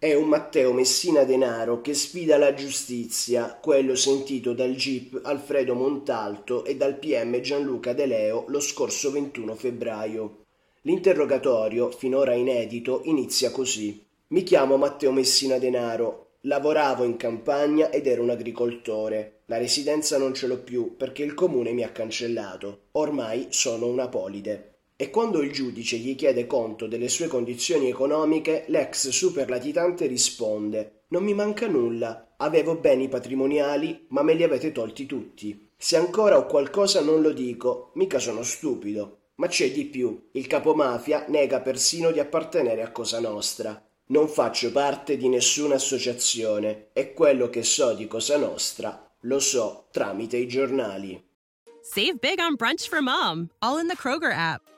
È un Matteo Messina Denaro che sfida la giustizia, quello sentito dal GIP Alfredo Montalto e dal PM Gianluca De Leo lo scorso 21 febbraio. L'interrogatorio, finora inedito, inizia così. Mi chiamo Matteo Messina Denaro, lavoravo in campagna ed ero un agricoltore. La residenza non ce l'ho più perché il comune mi ha cancellato. Ormai sono una polide e quando il giudice gli chiede conto delle sue condizioni economiche, l'ex superlatitante risponde Non mi manca nulla, avevo beni patrimoniali, ma me li avete tolti tutti. Se ancora ho qualcosa non lo dico, mica sono stupido. Ma c'è di più, il capomafia nega persino di appartenere a Cosa Nostra. Non faccio parte di nessuna associazione e quello che so di Cosa Nostra lo so tramite i giornali. Save big on brunch for mom, all in the Kroger app.